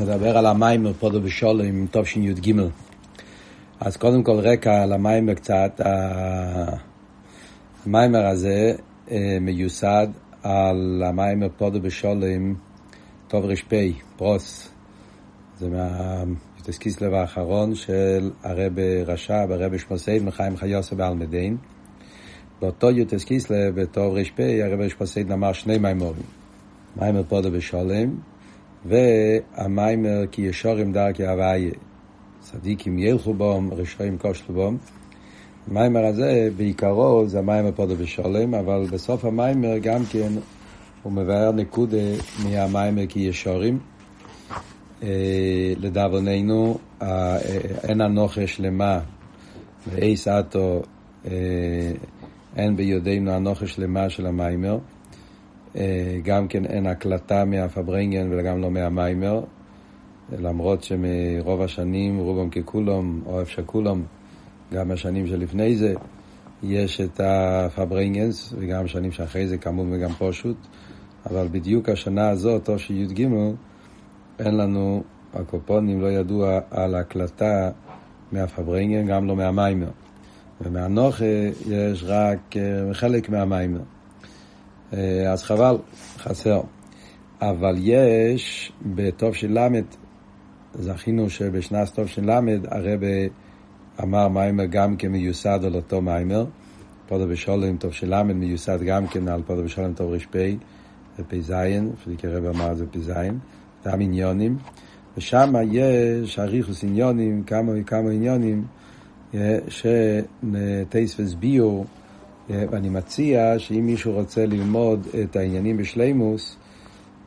נדבר על המאמר פדה בשלום תשי"ג. אז קודם כל רקע על המאמר קצת. המאמר הזה אה, מיוסד על המאמר פדה בשלום תר"פ, פרוס. זה מהי"ט כסלו האחרון של הרבי רש"ב, הרבי נשמתו עדן, בחיים חיותו בעלמא דין. באותו י"ט כסלו, בתר"פ, הרבי נשמתו עדן אמר שני מאמרים. מיימר פודו בשולם והמיימר כי ישורים דרכי הוויה. צדיקים ילכו בום, רשעים כושלו בום. המיימר הזה בעיקרו זה המיימר פודו בשולם, אבל בסוף המיימר גם כן הוא מבאר נקודה מהמיימר כי ישורים. לדאבוננו אין אנוכה שלמה ואי סעתו אין ביודענו אנוכה שלמה של המיימר. גם כן אין הקלטה מהפברנגן וגם לא מהמיימר, למרות שמרוב השנים, רובם ככולם, או איפה שכולם, גם השנים שלפני זה, יש את הפברנגנס, וגם שנים שאחרי זה כמובן וגם פשוט, אבל בדיוק השנה הזאת, או שי"ג, אין לנו, הקופונים לא ידוע על הקלטה מהפארברענגען, גם לא מהמאמר. ומההנחה יש רק חלק מהמאמר. אז חבל, חסר. אבל יש בתש"ל, זכינו שבשנת תש"ל הרב אמר מאמר גם כן מיוסד על אותו מאמר. פדה בשלום תש"ל מיוסד גם כן על פדה בשלום תר"פ ופ"ז, אפילו כרב אמר את זה פ"ז, גם עניונים. ושם יש אריכוס עניונים, כמה וכמה עניונים, שטייס וסביור ואני מציע שאם מישהו רוצה ללמוד את העניינים בשלימוס,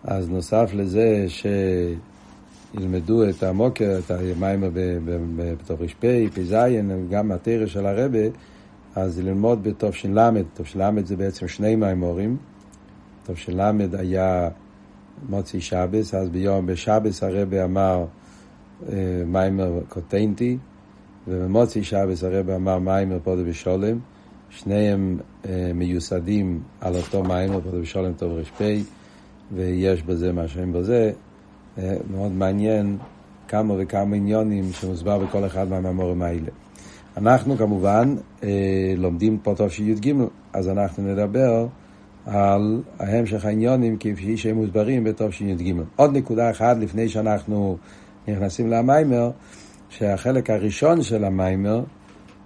אז נוסף לזה שילמדו את המוקר, את המיימר ר"פ, פ"ז, גם התרא של הרבה, אז ללמוד בתש"ל, תש"ל זה בעצם שני מיימורים. תש"ל היה מוצי שבס, אז ביום בשבס הרבה אמר מיימר קוטנטי, ובמוצי שבס הרבה אמר מיימר פודו בשולם. שניהם אה, מיוסדים על אותו פרדו בשולם טוב ר"פ, ויש בזה מה שאין בזה. אה, מאוד מעניין כמה וכמה עניונים שמוסבר בכל אחד מהמאמורים האלה. אנחנו כמובן אה, לומדים פה טוב שי"ג, אז אנחנו נדבר על ההמשך העניונים כפי שהם מוסברים בטוב שי"ג. עוד נקודה אחת לפני שאנחנו נכנסים למיימר, שהחלק הראשון של המיימר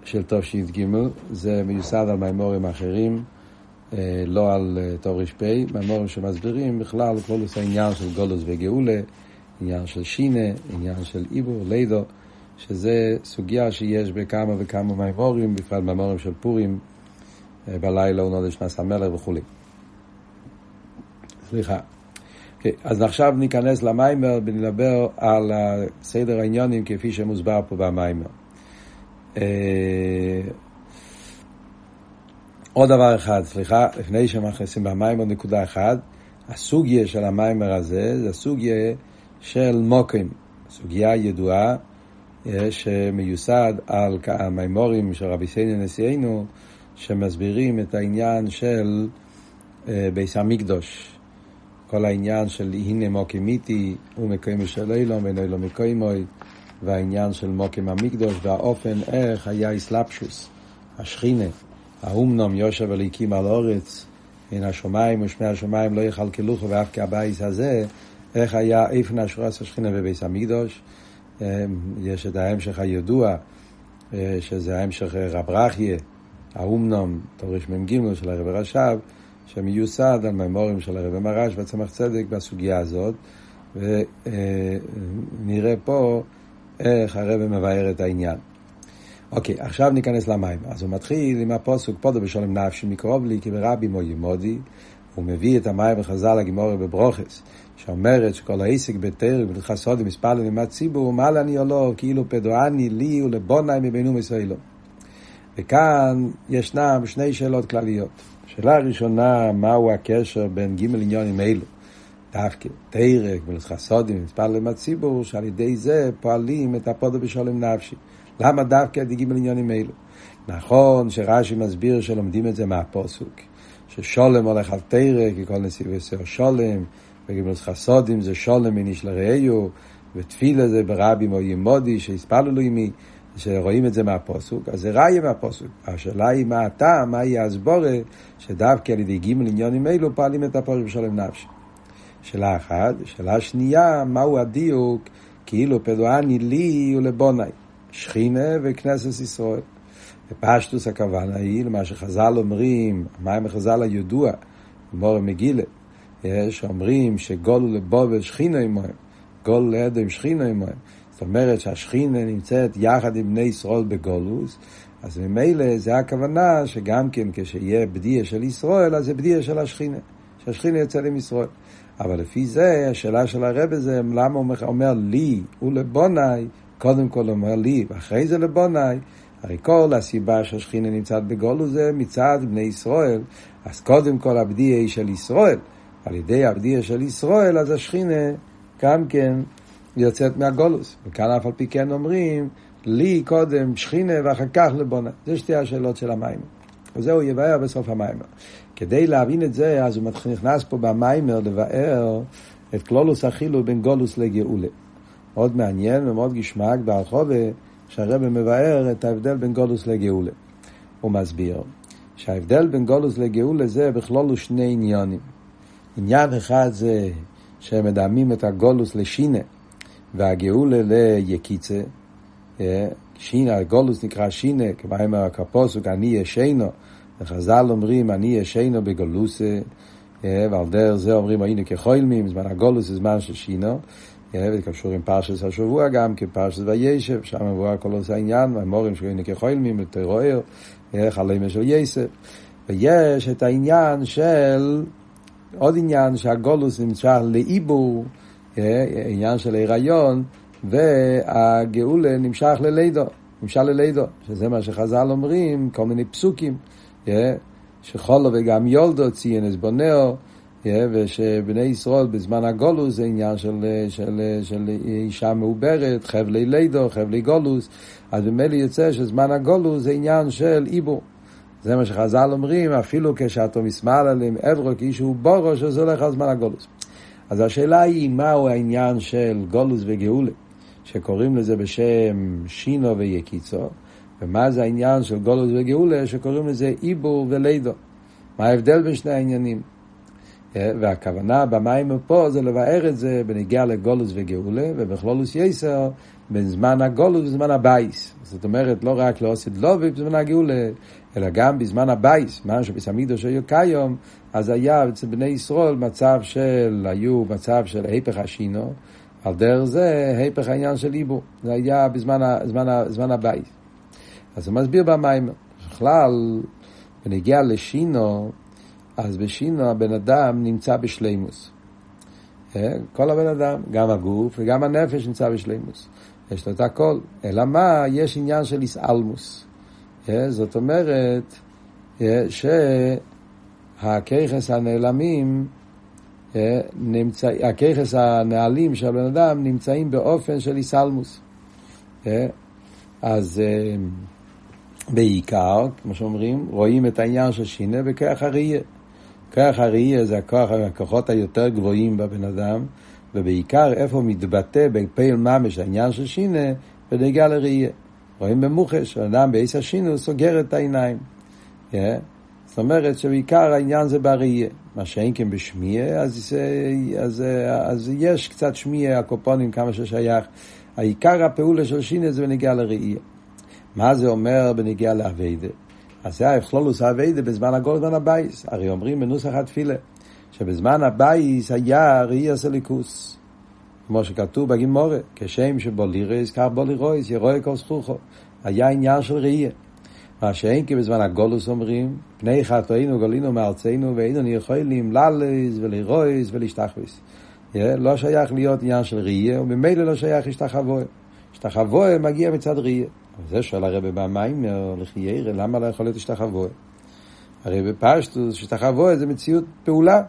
של תשי"ג, זה מיוסד על מימורים אחרים, לא על תר"פ, מימורים שמסבירים בכלל כל העניין של גולוס וגאולה, עניין של שינה, עניין של עיבור, לידו, שזה סוגיה שיש בכמה וכמה מימורים, בפרט מימורים של פורים, בלילה הוא נודש נס המלך וכולי. סליחה. Okay, אז עכשיו ניכנס למיימר ונדבר על סדר העניונים כפי שמוסבר פה במיימר. עוד דבר אחד, סליחה, לפני שמכניסים במים עוד נקודה אחת, הסוגיה של המיימר הזה זה הסוגיה של מוקים, סוגיה ידועה שמיוסד על המימורים של רבי סייני נשיאנו שמסבירים את העניין של ביס המקדוש, כל העניין של הנה מוקים איתי ומקיימו של אילום ואין אילום מקיימוי והעניין של מוקים המקדוש והאופן איך היה איסלפשוס, השכינה, האומנום יושב הליקים על אורץ, מן השמיים ושמי השמיים לא יכלכלוכו ואף כהבייס הזה, איך היה איפן אשורס השכינה בביס המקדוש. יש את ההמשך הידוע, שזה ההמשך רב רכיה, האומנום, תורש מ"ג של הרב רש"ב, שמיוסד על מימורים של הרב מרש וצמח צדק בסוגיה הזאת, ונראה פה איך הרב מבאר את העניין. אוקיי, עכשיו ניכנס למים. אז הוא מתחיל עם הפוסק פודו בשולם נפשי מקרוב לי כי ברבי מוי מודי, הוא מביא את המים בחז"ל הגימורי בברוכס, שאומרת שכל העסק בתר ובחסודי מספר לנמת ציבור, מה אני או לא, כאילו פדואני לי ולבונאי מבינו מישראלו. וכאן ישנם שני שאלות כלליות. שאלה ראשונה, מהו הקשר בין ג' עניונים אלו? דווקא תרק ולחסודים מספר למצציבור, שעל ידי זה פועלים את הפודו בשולם נפשי. למה דווקא דיגים על עניונים אלו? נכון שרש"י מסביר שלומדים את זה מהפוסוק, ששולם הולך על תרק, כי כל נסיב יסר שולם, בגמלוס חסודים זה שולם מניש לרעיו, ותפילה זה ברבים או ימודי שהספללו עימי, שרואים את זה מהפוסוק, אז זה ראיה מהפוסוק. השאלה היא מה הטעם, מה יהיה הסבורה, שדווקא על ידי גימל עניונים אלו פועלים את הפוסק בשלם נפשי. שאלה אחת. שאלה שנייה, מהו הדיוק, כאילו פדואני לי ולבונאי, שכינה וכנסת ישראל. בפשטוס הכוונה היא למה שחז"ל אומרים, המים החז"ל הידוע, מורה מגילה, שאומרים שגולו לבובל שכינה עמהם, גול לידו עם שכינה עמהם. זאת אומרת שהשכינה נמצאת יחד עם בני ישראל בגולוס, אז ממילא זה הכוונה שגם כן כשיהיה בדיה של ישראל, אז זה בדיה של השכינה, שהשכינה יוצא עם ישראל. אבל לפי זה, השאלה של הרב זה למה הוא אומר לי ולבונאי, קודם כל אומר לי, ואחרי זה לבונאי, הרי כל הסיבה שהשכינה נמצאת בגולו זה מצד בני ישראל, אז קודם כל הבדיה היא של ישראל, על ידי הבדיה של ישראל, אז השכינה גם כן יוצאת מהגולוס. וכאן אף על פי כן אומרים, לי קודם שכינה ואחר כך לבונה. זה שתי השאלות של המים. וזהו יבאר בסוף המים. כדי להבין את זה, אז הוא נכנס פה במיימר לבאר את כלולוס החילו בין גולוס לגאולה. מאוד מעניין ומאוד גשמק בהרחובה, שהרבא מבאר את ההבדל בין גולוס לגאולה. הוא מסביר שההבדל בין גולוס לגאולה זה בכלולו שני עניונים. עניין אחד זה שהם מדמים את הגולוס לשינה והגאולה ליקיצה. אה, שינה, הגולוס נקרא שינה, כמו אומר הקפוסוק, אני ישנו. וחז"ל אומרים, אני ישנו בגולוסה, אה, ועל דרך זה אומרים, היינו כחוילמים, זמן הגולוס זה זמן של שינו. אה, קשור עם פרשת השבוע גם, כפרשת וישב, שם מבואר כל עושה העניין, והמורים שהיינו כחוילמים, לטרוער, חלמה של יסף. ויש את העניין של, עוד עניין שהגולוס נמצא לעיבור, עניין של הריון, והגאולה נמשך ללידו, נמשך ללידו, שזה מה שחז"ל אומרים, כל מיני פסוקים, שחולו וגם יולדו ציין אסבונאו, ושבני ישראל בזמן הגולוס זה עניין של, של, של אישה מעוברת, חבלי לידו, חבלי גולוס, אז במילא יוצא שזמן הגולוס זה עניין של עיבור. זה מה שחז"ל אומרים, אפילו כשאתה מסמל עליהם אברו כאיש הוא בורו, שזה הולך על זמן הגולוס. אז השאלה היא, מהו העניין של גולוס וגאולה, שקוראים לזה בשם שינו ויקיצו, ומה זה העניין של גלות וגאולה, שקוראים לזה עיבור ולידה. מה ההבדל בין שני העניינים? והכוונה במאמר פה זה לבאר את זה בנוגע לגלות וגאולה, ובכללות יותר, בין זמן הגלות וזמן הבית. זאת אומרת, לא רק לעתיד לבוא בזמן הגאולה, אלא גם בזמן הבית, מה שבית המקדש היה קיים, אז היה אצל בני ישראל מצב של, היו מצב של היפך השינה, על דרך זה היפך העניין של איבו. זה היה בזמן, זמן, זמן הבייס. אז הוא מסביר במים, בכלל, בנגיע לשינו, אז בשינו הבן אדם נמצא בשלימוס. כל הבן אדם, גם הגוף וגם הנפש נמצא בשלימוס. יש לו את הכל. אלא מה? יש עניין של איסאלמוס. זאת אומרת שהכיכס הנעלמים, נמצא, הכיכס הנעלים של הבן אדם נמצאים באופן של איסלמוס. אז בעיקר, כמו שאומרים, רואים את העניין של שינה בכוח הראייה. כוח הראייה זה הכוח, הכוחות היותר גבוהים בבן אדם, ובעיקר איפה מתבטא בפעיל ממש העניין של שינה, בנגיעה לראייה. רואים במוחש, אדם בעץ השינו סוגר את העיניים. Yeah. זאת אומרת שבעיקר העניין זה בראייה. מה שאין כן בשמיעה, אז, אז, אז, אז יש קצת שמיעה, הקופונים, כמה ששייך. העיקר הפעולה של שינה זה בנוגע לראייה. מה זה אומר בנוגע לעבודה? אז זה בכללות העבודה בזמן הגלות וזמן הבית. הרי אומרים בנוסח התפילה, שבזמן הבית היה ראיית אלוקות. כמו שכתוב בגמרא, כשם שבא לראות, כך בא ליראות, יראה כל זכורך. היה עניין של ראייה. מה שאין כי בזמן הגולוס אומרים, פני חטאינו גולינו מארצנו ואיננו יכולים ללס ולרויס ולהשתחוויס. לא שייך להיות עניין של ראייה, וממילא לא שייך להשתחווה. השתחווה מגיע מצד ראייה. זה שואל הרב במים, לחיירה, למה לא יכול להיות השתחווה? הרי בפשטוס, השתחווה זה מציאות פעולה.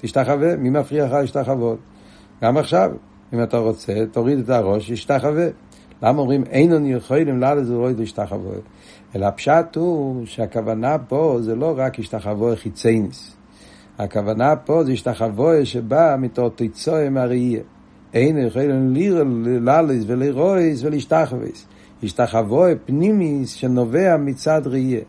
תשתחווה, מי מפריע לך להשתחוות? גם עכשיו, אם אתה רוצה, תוריד את הראש, ישתחווה. למה אומרים אין אנו יכולים לעלות זה לא להשתחוות? אלא הפשט הוא שהכוונה פה זה לא רק השתחוואה חיצוניות. הכוונה פה זה השתחוואה שבא בתור תוצאה מהראייה. אין יכולים לעלות ולראות ולהשתחוות. השתחוואה פנימית שנובע מצד ראייה.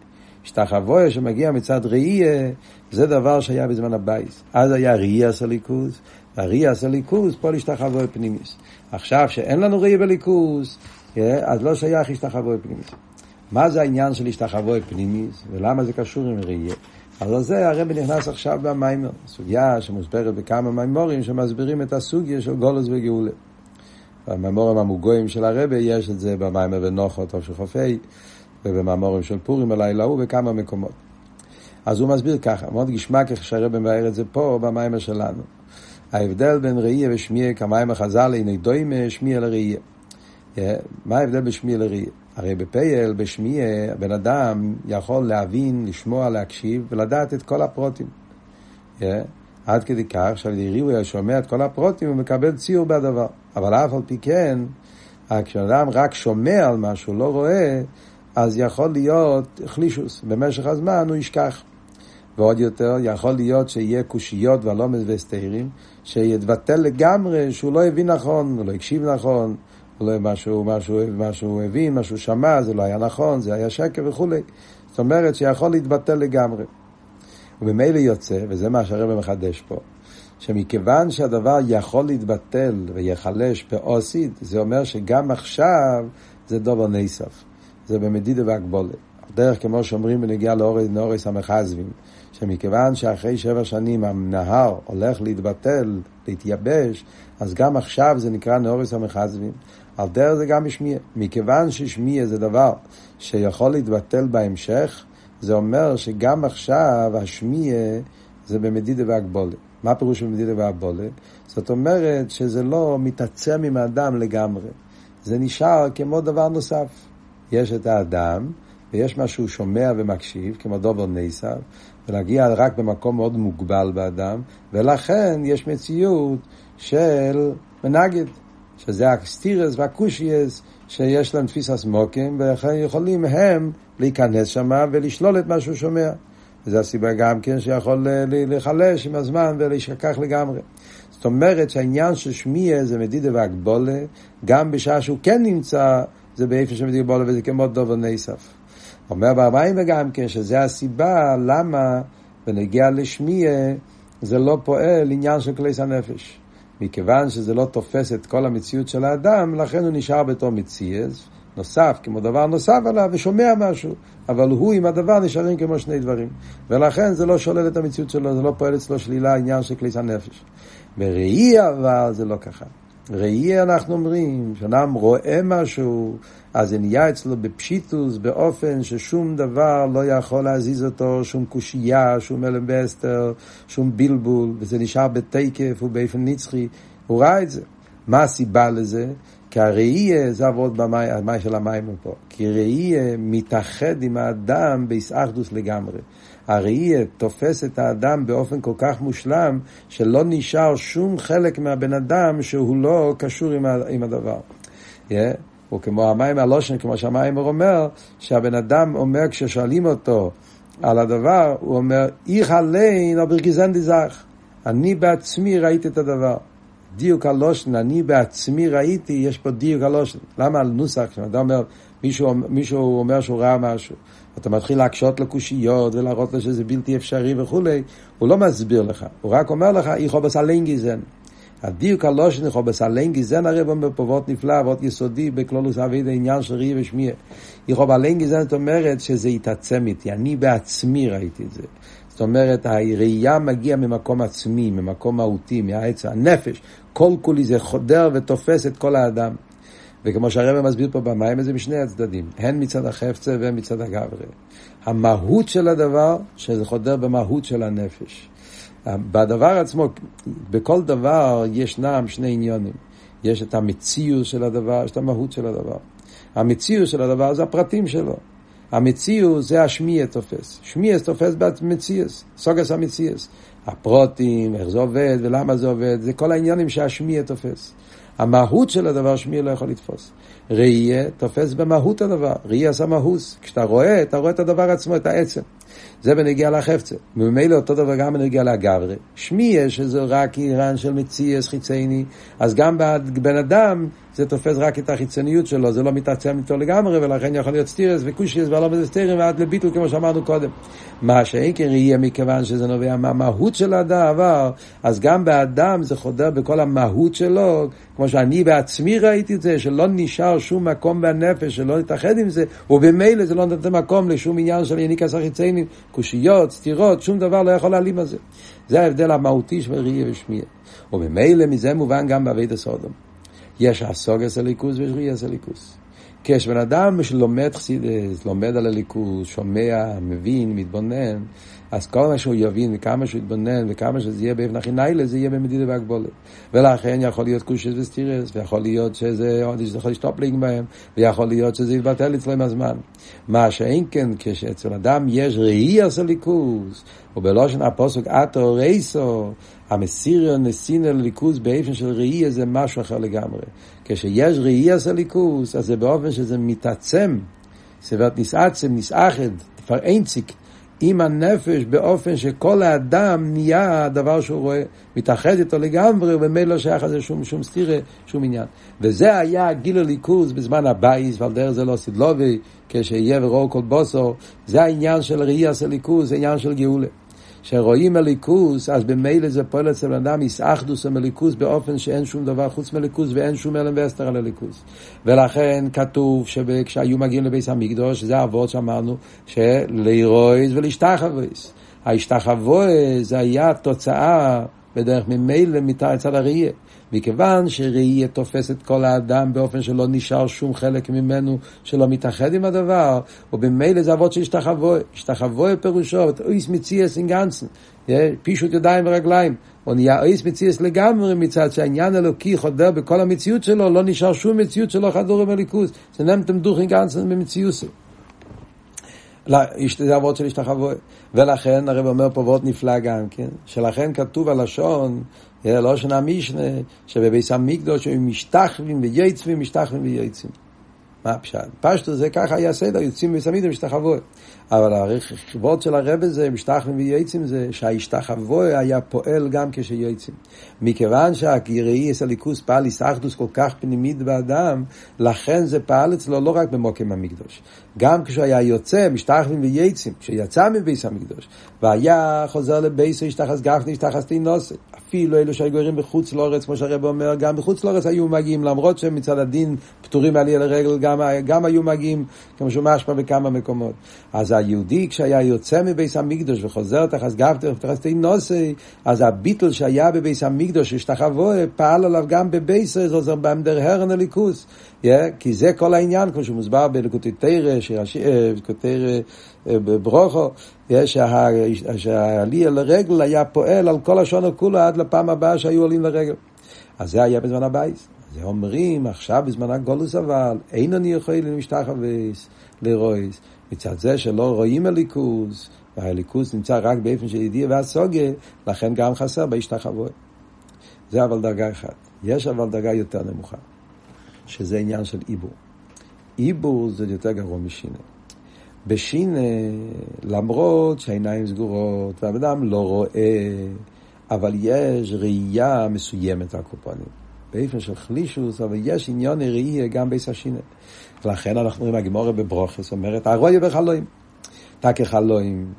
השתחוואה שמגיע מצד ראייה, זה דבר שהיה בזמן הבית. אז היה ראיית אלוקות, הראייה סליקוס, פה להשתחווה פנימיס. עכשיו שאין לנו ראייה בליכוס, אז לא שייך השתחווה פנימיס. מה זה העניין של השתחווה פנימיס, ולמה זה קשור עם ראייה? אז זה הרב נכנס עכשיו במיימר, סוגיה שמוסברת בכמה מיימורים שמסבירים את הסוגיה של גולוס וגאולה. במיימורים המוגויים של הרבי יש את זה במיימר בנוחות או של חופי, ובמאמורים של פורים הלילה הוא בכמה מקומות. אז הוא מסביר ככה, מאוד גשמק איך שהרבי מבאר את זה פה במיימר שלנו. ההבדל בין ראייה ושמיע כמיימר חז"ל הנה דוימה שמיע לראייה. מה ההבדל בשמיע לראייה? הרי בפייל, בשמיע, בן אדם יכול להבין, לשמוע, להקשיב ולדעת את כל הפרוטים. Yeah. עד כדי כך שעל ידי ריבוי שומע את כל הפרוטים הוא מקבל ציור בדבר. אבל אף על פי כן, כשאדם רק שומע על משהו, לא רואה, אז יכול להיות חלישוס. במשך הזמן הוא ישכח. ועוד יותר, יכול להיות שיהיה קושיות והלומד והסתירים, שיתבטל לגמרי שהוא לא הבין נכון, הוא לא הקשיב נכון, אולי משהו, משהו, משהו הבין, משהו שמע, זה לא היה נכון, זה היה שקר וכולי. זאת אומרת שיכול להתבטל לגמרי. וממילא יוצא, וזה מה שהרבא מחדש פה, שמכיוון שהדבר יכול להתבטל ויחלש באוסית, זה אומר שגם עכשיו זה דובר נסף. זה במדידה והגבולת. דרך כמו שאומרים בנגיעה לאורס המחזבים, שמכיוון שאחרי שבע שנים הנהר הולך להתבטל, להתייבש, אז גם עכשיו זה נקרא נאורס המחזבים. על דרך זה גם בשמיע. מכיוון ששמיע זה דבר שיכול להתבטל בהמשך, זה אומר שגם עכשיו השמיע זה במדידה והגבולת. מה פירוש במדידה והגבולת? זאת אומרת שזה לא מתעצם עם האדם לגמרי. זה נשאר כמו דבר נוסף. יש את האדם, ויש מה שהוא שומע ומקשיב, כמו דובר נסב, ולהגיע רק במקום מאוד מוגבל באדם, ולכן יש מציאות של מנגד. שזה הסטירס והקושייס שיש להם תפיסת מוקים, ולכן יכולים הם להיכנס שם ולשלול את מה שהוא שומע. וזו הסיבה גם כן שיכול להיחלש עם הזמן ולהישכח לגמרי. זאת אומרת שהעניין של שמיע זה מדידה והגבולה, גם בשעה שהוא כן נמצא, זה באיפה של מדידה והגבולה וזה כמו דובר נסף. אומר ברמיים וגם כן שזה הסיבה למה בנגיע לשמיע זה לא פועל עניין של כלי הנפש. מכיוון שזה לא תופס את כל המציאות של האדם, לכן הוא נשאר בתור מציאס, נוסף, כמו דבר נוסף עליו, ושומע משהו, אבל הוא עם הדבר נשארים כמו שני דברים. ולכן זה לא שולל את המציאות שלו, זה לא פועל אצלו שלילה, עניין של כליס הנפש. בראי אבל זה לא ככה. ראי אנחנו אומרים, כשאדם רואה משהו, אז זה נהיה אצלו בפשיטוס, באופן ששום דבר לא יכול להזיז אותו, שום קושייה, שום אלם באסתר, שום בלבול, וזה נשאר בתקף ובאופן נצחי, הוא ראה את זה. מה הסיבה לזה? כי הראייה, זה עבוד במים של המים פה, כי ראייה מתאחד עם האדם בהסאחדוס לגמרי. הראייה תופס את האדם באופן כל כך מושלם, שלא נשאר שום חלק מהבן אדם שהוא לא קשור עם הדבר. Yeah. הוא כמו המים הלושן, כמו שהמים אומר, שהבן אדם אומר כששואלים אותו על הדבר, הוא אומר, איך עליין או ברגזן דזך. אני בעצמי ראיתי את הדבר. דיוק הלושן, אני בעצמי ראיתי, יש פה דיוק הלושן. למה על נוסח, כשאתה אומר, מישהו, מישהו אומר שהוא ראה משהו, אתה מתחיל להקשות לו קושיות ולהראות לו שזה בלתי אפשרי וכולי, הוא לא מסביר לך, הוא רק אומר לך, בסלין גזן. הדיוק הלושן יכול בסלן גזן הרי אומר פה נפלא, ואות יסודי בכלולוס אבי העניין של ראי ושמיע. יכול בסלן גזן זאת אומרת שזה התעצם איתי, אני בעצמי ראיתי את זה. זאת אומרת, הראייה מגיעה ממקום עצמי, ממקום מהותי, מהעץ, הנפש. כל כולי זה חודר ותופס את כל האדם. וכמו שהרבא מסביר פה במים, זה משני הצדדים, הן מצד החפצה והן מצד הגברי. המהות של הדבר, שזה חודר במהות של הנפש. בדבר עצמו, בכל דבר ישנם שני עניונים. יש את המציאות של הדבר, יש את המהות של הדבר. המציאות של הדבר זה הפרטים שלו. המציאות זה השמיע תופס. שמיע תופס במציאות, סוגס המציאות. הפרוטים, איך זה עובד ולמה זה עובד, זה כל העניינים שהשמיע תופס. המהות של הדבר שמיע לא יכול לתפוס. ראייה תופס במהות הדבר, ראייה עשה מהוס. כשאתה רואה, אתה רואה את הדבר עצמו, את העצם. זה בנגיע לחפצה. וממילא אותו דבר גם בנגיע לגברי. שמיע שזה רק עירן של מציאס חיצייני, אז גם בן אדם זה תופס רק את החיצוניות שלו, זה לא מתעצם איתו לגמרי, ולכן יכול להיות סטירס וקושיאס ולא בזה סטירים ועד לביטול כמו שאמרנו קודם. מה שאין כן ראייה מכיוון שזה נובע מהמהות של הדבר, אז גם באדם זה חודר בכל המהות שלו, כמו שאני בעצמי ראיתי את זה, שלא נשאר שום מקום בנפש, שלא נתאחד עם זה, ובמילא זה לא נותן מקום לשום עניין של יניקס החיציינים, קושיות, סתירות, שום דבר לא יכול להעלים על זה. זה ההבדל המהותי של ראייה ושמיעה. וממילא מזה מובן גם באבית הסודום. יש הסוגס הליכוס ויש ריאס הליכוס. כשבן אדם שלומד חסידס, לומד על הליכוס, שומע, מבין, מתבונן, אז כל מה שהוא יבין וכמה שהוא יתבונן וכמה שזה יהיה באבן הכי ניילה, זה יהיה במדידה והגבולת. ולכן יכול להיות קושס וסטירס, ויכול להיות שזה יכול לשטופלינג בהם, ויכול להיות שזה יתבטל אצלו עם הזמן. מה שאין כן, כשאצל אדם יש ראי עשה ליכוס, ובלושן הפוסק אטו רייסו, המסיריו נסינא לליכוס באופן של ראי זה משהו אחר לגמרי. כשיש ראי עשה ליכוס, אז זה באופן שזה מתעצם, סברת נסעצם, נסעכד, פרעינציק, עם הנפש באופן שכל האדם נהיה הדבר שהוא רואה, מתאחד איתו לגמרי, ובמילא לא שייך לזה שום, שום סתירה, שום עניין. וזה היה גילוי אלוקות בזמן הבית, ועל דרך זה לעתיד לבוא, כשיהיה וראו כל בשר, זה העניין של ראיית אלוקות, זה עניין של גאולה. שרואים אלוקות, אז במילא זה פועל אצל אדם התאחדות עם אלוקות באופן שאין שום דבר חוץ מאלוקות ואין שום העלם והסתר על אלוקות. ולכן כתוב שכשהיו מגיעים לביס המקדוש, זה אבות שאמרנו, שלרויז ולהשתחוויז. ההשתחוויז היה תוצאה בדרך ממילא מצד הראייה. מכיוון שראייה תופס את כל האדם באופן שלא נשאר שום חלק ממנו שלא מתאחד עם הדבר, ובמילא זה אבות של השתחבוי. השתחבוי פירושו, אויס מציאס אין גנצן, פישוט ידיים ורגליים. הוא נהיה אויס מציאס לגמרי מצד שהעניין אלוקי חודר בכל המציאות שלו, לא נשאר שום מציאות שלא חדור עם הליכוז. זה נמתם דוכין גנצן במציאוסו. זה אבות של השתחבוי. ולכן הרב אומר פה ועוד נפלא גם כן, שלכן כתוב הלשון, לא שנה מישנה, שבביס המקדוש הם משתחווים ויוצאים, משתחווים ויוצאים. מה הפשט? פשטו זה ככה היה סדר, יוצאים מביס המקדוש משתחווי. אבל הרכיבות של הרב הזה, משתחווים ויוצאים, זה שההשתחווי היה פועל גם כשיוצאים. מכיוון שהראי הסליקוס פעל איסאחדוס כל כך פנימית באדם, לכן זה פעל אצלו לא רק במוקם המקדוש. גם כשהוא היה יוצא, משתחווים ויוצאים, כשיצא מביס המקדוש, והיה חוזר לבייסו, השתחס גפני, השתחס תינוסת. אפילו אלו שהיו גרים בחוץ לארץ, כמו שהרב אומר, גם בחוץ לארץ היו מגיעים, למרות שהם מצד הדין פטורים מעלייה לרגל, גם, גם היו מגיעים, כמו שהוא משמע בכמה מקומות. אז היהודי, כשהיה יוצא מביס המקדוש וחוזר תחס גפתי, תחס תינוסי, אז הביטל שהיה בביס המקדוש, השתחוו, פעל עליו גם בבייסו, זה עוזר במדר הרן הליכוס. Yeah, כי זה כל העניין, כמו שמוסבר בלקוטי תרא, תרא בברוכו, שהעלייה לרגל היה פועל על כל השונו כולו עד לפעם הבאה שהיו עולים לרגל. אז זה היה בזמן הבייס. זה אומרים, עכשיו בזמן הגולוס אבל, אין אני יכול למשתחוויס, לרויס. מצד זה שלא רואים הליכוז, והליכוז נמצא רק באופן של ידיעה והסוגה, לכן גם חסר בהשתחווי. זה אבל דרגה אחת. יש אבל דרגה יותר נמוכה, שזה עניין של עיבור. עיבור זה יותר גרוע משינה. בשינה, למרות שהעיניים סגורות והבן אדם לא רואה, אבל יש ראייה מסוימת על קופונים. באופן של חלישוס, אבל יש עניון ראייה גם בעץ השינה. ולכן אנחנו רואים הגמורה בברוכס אומרת, הרואי בחלואים. תקי חלואים,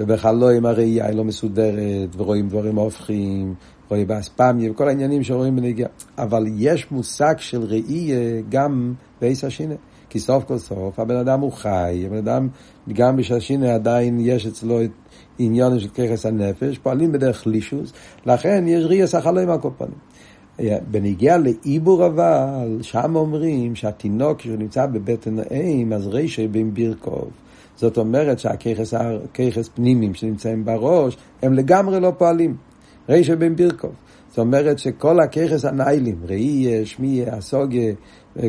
ובחלואים הראייה היא לא מסודרת, ורואים דברים הופכים, רואים באספמיה, וכל העניינים שרואים בנגיעה. אבל יש מושג של ראייה גם בעץ השינה. כי סוף כל סוף הבן אדם הוא חי, הבן אדם גם בששינה עדיין יש אצלו עניין של ככס הנפש, פועלים בדרך לישוס, לכן יש ריאס החלום על כל פנים. בניגיע לעיבור אבל, שם אומרים שהתינוק שנמצא בבטן האם, אז רישי בין בירקוב. זאת אומרת שהככס פנימיים שנמצאים בראש, הם לגמרי לא פועלים. רישי בין בירקוב. זאת אומרת שכל הככס הניילים, ראי, שמי, הסוגיה,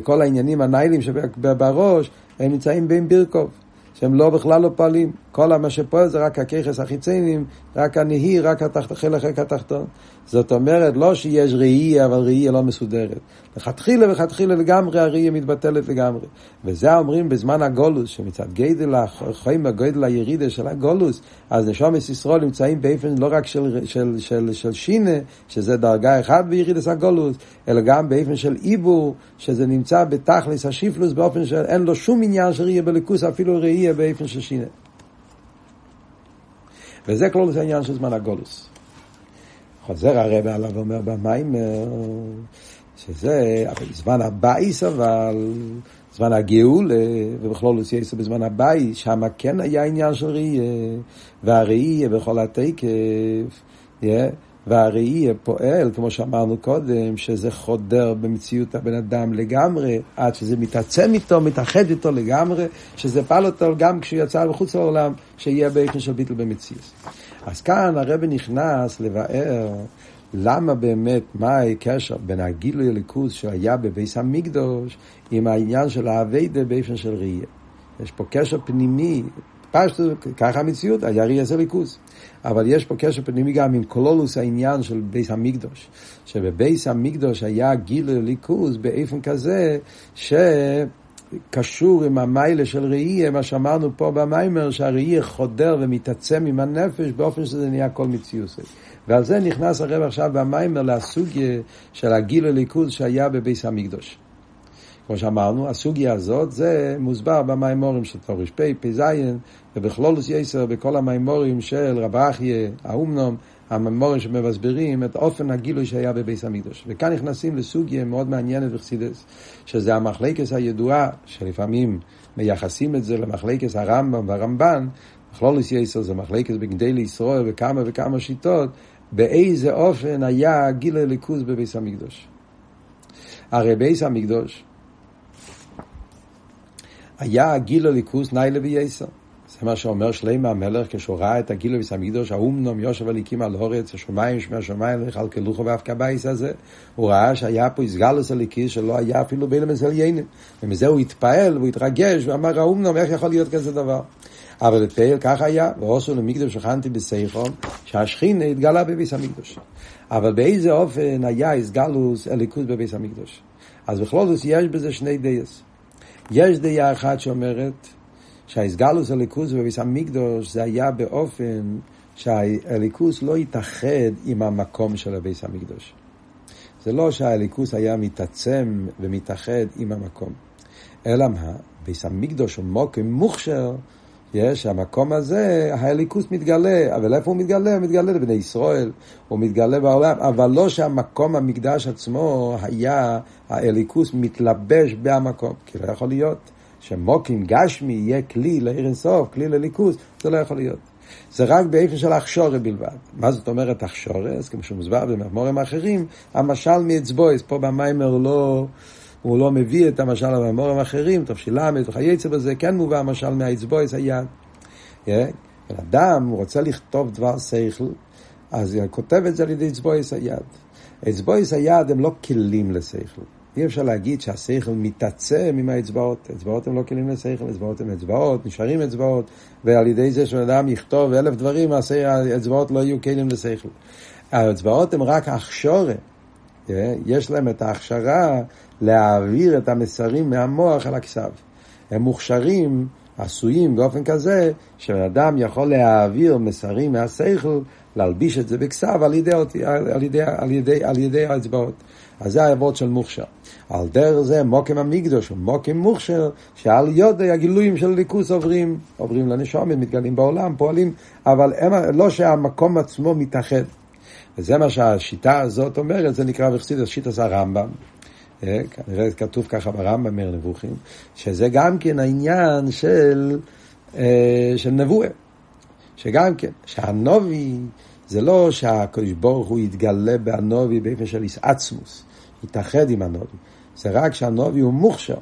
כל העניינים הניילים שבראש, הם נמצאים בין בירקוב, שהם לא בכלל לא פועלים. כל מה שפועל זה רק הככס החיציינים, רק הנהי, רק התחת, חלק התחתון. זאת אומרת, לא שיש ראייה, אבל ראייה לא מסודרת. לכתחילה וכתחילה לגמרי הראייה מתבטלת לגמרי. וזה אומרים בזמן הגולוס, שמצד גדל החיים הגודל הירידה של הגולוס, אז נשומת ישרול נמצאים באופן לא רק של, של, של, של שינה, שזה דרגה אחת בירידס הגולוס, אלא גם באופן של עיבור, שזה נמצא בתכלס השיפלוס, באופן שאין לו שום עניין של ראייה בליכוס, אפילו ראייה באופן של שינה. וזה כלולוס העניין של זמן הגולוס. חוזר הרב עליו ואומר במיימר, שזה, אבל זמן הבית אבל, זמן הגאולה, ובכללות יותר בזמן הבית, שם כן היה עניין של ראייה, והראייה בכל התוקף, yeah, והראייה פועל, כמו שאמרנו קודם, שזה חודר במציאות הבן אדם לגמרי, עד שזה מתעצם איתו, מתאחד איתו לגמרי, שזה פעל אותו גם כשהוא יצא מחוץ לעולם, שיהיה באופן של ביטל במציאות. אז כאן הרב נכנס לבאר למה באמת, מה הקשר בין הגילוי אלוקות שהיה בבית המקדש עם העניין של העבודה באופן של ראייה. יש פה קשר פנימי, פשטו, ככה המציאות, היה ראיית אלוקות. אבל יש פה קשר פנימי גם עם כללות העניין של בית המקדש. שבבית המקדש היה גילוי אלוקות באופן כזה שקשור עם המעלה של ראייה, מה שאמרנו פה במאמר, שהראייה חודר ומתעצם עם הנפש באופן שזה נהיה כל מציאות. ועל זה נכנס הרב עכשיו במיימר לסוגיה של הגילוי ליכוז שהיה בבייס המקדוש. כמו שאמרנו, הסוגיה הזאת זה מוסבר במימורים של תורש פ', פ' ז', ובכלולוס יסר בכל המימורים של רב אחיה, האומנום, המימורים שמבסברים את אופן הגילוי שהיה בביס המקדוש. וכאן נכנסים לסוגיה מאוד מעניינת וחסידס, שזה המחלקס הידועה, שלפעמים מייחסים את זה למחלקס הרמב"ם והרמב"ן, בכלולוס יסר זה מחלקס בגדי לישראל וכמה וכמה שיטות, באיזה אופן היה גילוי ליכוז בביס המקדוש. הרי ביס המקדוש, היה גילו ליכוס ניילה וייסר. זה מה שאומר שלמה המלך כשהוא ראה את הגילו וסמידוש, האומנום יושב הליקים על הורץ, השמיים שמי השמיים וכלכלוכו ואף כבייס הזה. הוא ראה שהיה פה הסגלוס הליקיס שלא היה אפילו בין המסליינים. ומזה הוא התפעל והוא התרגש ואמר האומנום איך יכול להיות כזה דבר. אבל לפעיל כך היה, ועושו למקדוש שכנתי בסייחום, שהשכינה התגלה בביס המקדוש. אבל באיזה אופן היה הסגלוס הליכוס בביס המקדוש. אז בכלול יש בזה שני דייס. יש דעה אחת שאומרת שהאיסגלוס הליכוס בביס המקדוש זה היה באופן שהליכוס לא התאחד עם המקום של הביס המקדוש. זה לא שהליכוס היה מתעצם ומתאחד עם המקום, אלא מה? ביס המקדוש הוא מוקם מוכשר, יש, המקום הזה, הליכוס מתגלה, אבל איפה הוא מתגלה? הוא מתגלה לבני ישראל, הוא מתגלה בעולם, אבל לא שהמקום, המקדש עצמו, היה, הליכוס מתלבש במקום, כי לא יכול להיות שמוקים גשמי יהיה כלי לעיר אינסוף, כלי לליכוס, זה לא יכול להיות. זה רק באיפה של הכשורת בלבד. מה זאת אומרת הכשורת? כמו שמוסבר במאמורים אחרים, המשל מאצבויס, פה במיימר לא... הוא לא מביא את המשל המאמורים האחרים, תבשילה, וכייצא בזה, כן מובא המשל מהאצבויס היד. בן אדם רוצה לכתוב דבר שכל, אז הוא כותב את זה על ידי אצבויס היד. אצבויס היד הם לא כלים לשכל. אי אפשר להגיד שהשכל מתעצם עם האצבעות. אצבעות הם לא כלים לשכל, אצבעות הם אצבעות, נשארים אצבעות, ועל ידי זה שבן אדם יכתוב אלף דברים, האצבעות לא יהיו כלים לשכל. האצבעות הם רק הכשורת. יש להם את ההכשרה להעביר את המסרים מהמוח אל הכסף. הם מוכשרים, עשויים באופן כזה, שבן אדם יכול להעביר מסרים מהשכל, להלביש את זה בכסף על ידי, על ידי, על ידי, על ידי האצבעות. אז זה העבוד של מוכשר. על דרך זה מוקם המקדוש מוקם מוכשר, שעל יודי הגילויים של ליכוס עוברים, עוברים לנשומת, מתגלים בעולם, פועלים, אבל הם, לא שהמקום עצמו מתאחד. וזה מה שהשיטה הזאת אומרת, זה נקרא בחסידות שיטת הרמב"ם. אה, כנראה כתוב ככה ברמב"ם מר נבוכים, שזה גם כן העניין של, אה, של נבואה. שגם כן, שהנובי זה לא שהקדוש ברוך הוא יתגלה בהנובי באופן של איסעצמוס, יתאחד עם הנובי. זה רק שהנובי הוא מוכשר.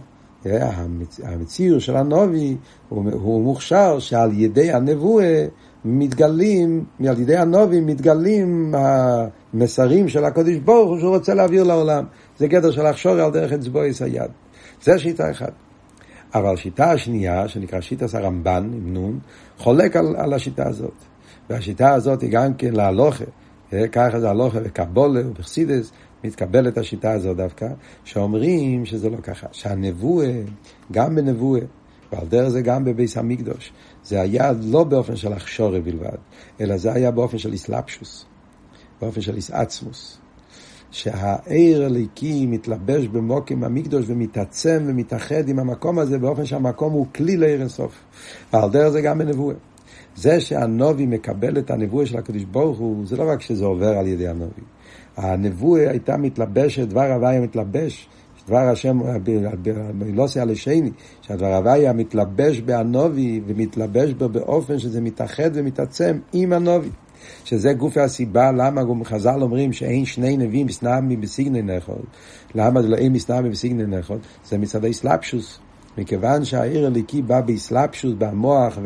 אה, המציר של הנובי הוא, הוא מוכשר שעל ידי הנבואה מתגלים, על ידי הנובים מתגלים המסרים של הקודש ברוך הוא שהוא רוצה להעביר לעולם. זה גדר של הכשור על דרך אצבועיס היד. זה שיטה אחת. אבל השיטה השנייה, שנקרא שיטת הרמב"ן, עם נון, חולק על, על השיטה הזאת. והשיטה הזאת היא גם כן להלוכה, אה, ככה זה הלוכה וקבולה ובחסידס, מתקבלת השיטה הזאת דווקא, שאומרים שזה לא ככה, שהנבואה, גם בנבואה, ועל דרך זה גם בביס המקדוש, זה היה לא באופן של הכשורי בלבד, אלא זה היה באופן של איסלפשוס, באופן של איסעצמוס. שהעיר הליקי מתלבש במוקים המקדוש ומתעצם ומתאחד עם המקום הזה באופן שהמקום הוא כלי לעיר אינסוף. ועל דרך זה גם בנבואה. זה שהנובי מקבל את הנבואה של הקדוש ברוך הוא, זה לא רק שזה עובר על ידי הנובי. הנבואה הייתה מתלבשת, דבר הוויה מתלבש, דבר השם, בלוסי על השני, שהדבר הוויה מתלבש בהנובי ומתלבש בו באופן שזה מתאחד ומתעצם עם הנובי. שזה גוף הסיבה למה חז"ל אומרים שאין שני נביאים מסנאמי בסיגני נחול. למה לא אין מסנאמי בסיגני נחול? זה מצד האסלאפשוס. מכיוון שהעיר הליקי בא באסלאפשוס, במוח